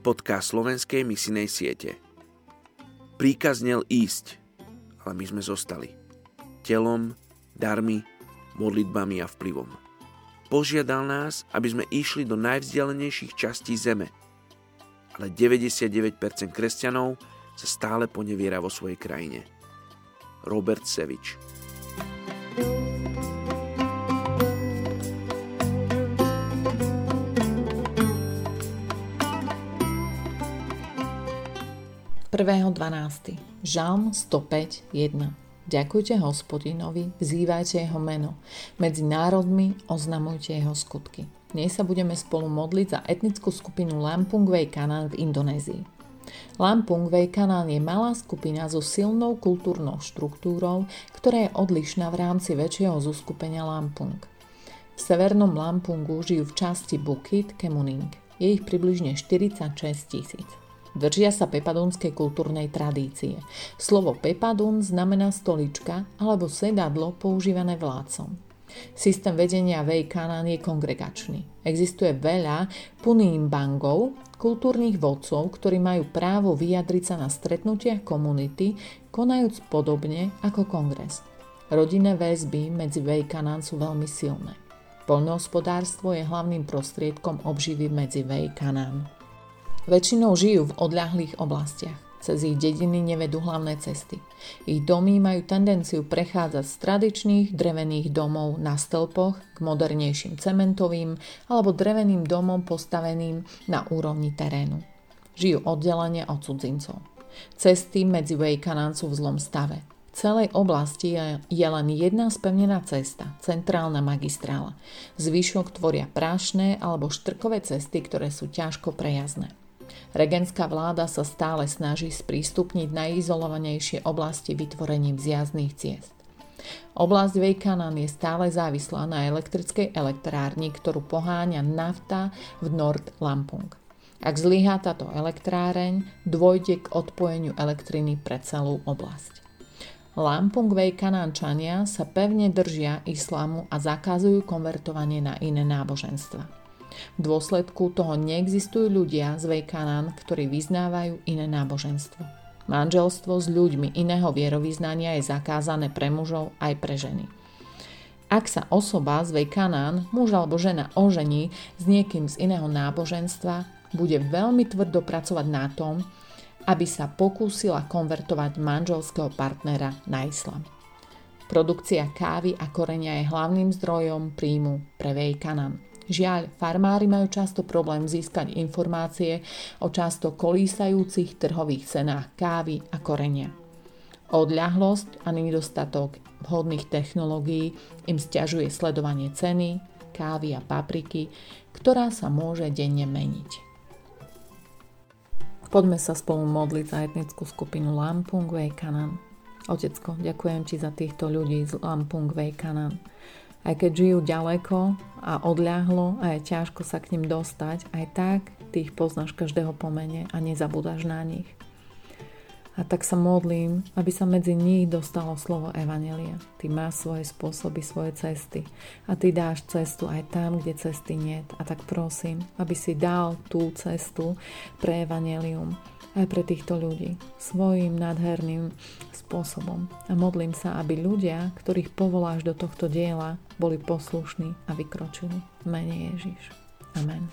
podcast slovenskej misinej siete. Príkaz nel ísť, ale my sme zostali. Telom, darmi, modlitbami a vplyvom. Požiadal nás, aby sme išli do najvzdialenejších častí zeme. Ale 99% kresťanov sa stále poneviera vo svojej krajine. Robert Sevič Prvého 12. Žalm 105.1 Ďakujte hospodinovi, vzývajte jeho meno. Medzi národmi oznamujte jeho skutky. Dnes sa budeme spolu modliť za etnickú skupinu Lampung Wei Kanan v Indonézii. Lampung Wei Kanan je malá skupina so silnou kultúrnou štruktúrou, ktorá je odlišná v rámci väčšieho zoskupenia Lampung. V severnom Lampungu žijú v časti Bukit Kemuning. Je ich približne 46 tisíc. Držia sa pepadonskej kultúrnej tradície. Slovo pepadun znamená stolička alebo sedadlo používané vládcom. Systém vedenia Vej je kongregačný. Existuje veľa bangov, kultúrnych vodcov, ktorí majú právo vyjadriť sa na stretnutiach komunity, konajúc podobne ako kongres. Rodinné väzby medzi Vej sú veľmi silné. Poľnohospodárstvo je hlavným prostriedkom obživy medzi Vej Kanán. Väčšinou žijú v odľahlých oblastiach. Cez ich dediny nevedú hlavné cesty. Ich domy majú tendenciu prechádzať z tradičných drevených domov na stĺpoch k modernejším cementovým alebo dreveným domom postaveným na úrovni terénu. Žijú oddelenie od cudzincov. Cesty medzi Vejkanán sú v zlom stave. V celej oblasti je len jedna spevnená cesta, centrálna magistrála. Zvyšok tvoria prášne alebo štrkové cesty, ktoré sú ťažko prejazdné. Regentská vláda sa stále snaží sprístupniť najizolovanejšie oblasti vytvorením zjazdných ciest. Oblasť Vejkanan je stále závislá na elektrickej elektrárni, ktorú poháňa nafta v Nord Lampung. Ak zlyhá táto elektráreň, dôjde k odpojeniu elektriny pre celú oblasť. Lampung Vejkanančania sa pevne držia islamu a zakazujú konvertovanie na iné náboženstva. V dôsledku toho neexistujú ľudia z Vejkanán, ktorí vyznávajú iné náboženstvo. Manželstvo s ľuďmi iného vierovýznania je zakázané pre mužov aj pre ženy. Ak sa osoba z Vejkanán, muž alebo žena ožení s niekým z iného náboženstva, bude veľmi tvrdo pracovať na tom, aby sa pokúsila konvertovať manželského partnera na islam. Produkcia kávy a korenia je hlavným zdrojom príjmu pre Vejkanan. Žiaľ, farmári majú často problém získať informácie o často kolísajúcich trhových cenách kávy a korenia. Odľahlosť a nedostatok vhodných technológií im stiažuje sledovanie ceny, kávy a papriky, ktorá sa môže denne meniť. Poďme sa spolu modliť za etnickú skupinu Lampung Kanan. Otecko, ďakujem ti za týchto ľudí z Lampung Kanan. Aj keď žijú ďaleko a odľahlo a je ťažko sa k ním dostať, aj tak ty ich poznáš každého pomene a nezabúdaš na nich. A tak sa modlím, aby sa medzi nich dostalo slovo Evanelia. Ty máš svoje spôsoby, svoje cesty a ty dáš cestu aj tam, kde cesty nie. A tak prosím, aby si dal tú cestu pre Evanelium aj pre týchto ľudí svojim nádherným spôsobom. A modlím sa, aby ľudia, ktorých povoláš do tohto diela, boli poslušní a vykročili. Mene Ježiš. Amen.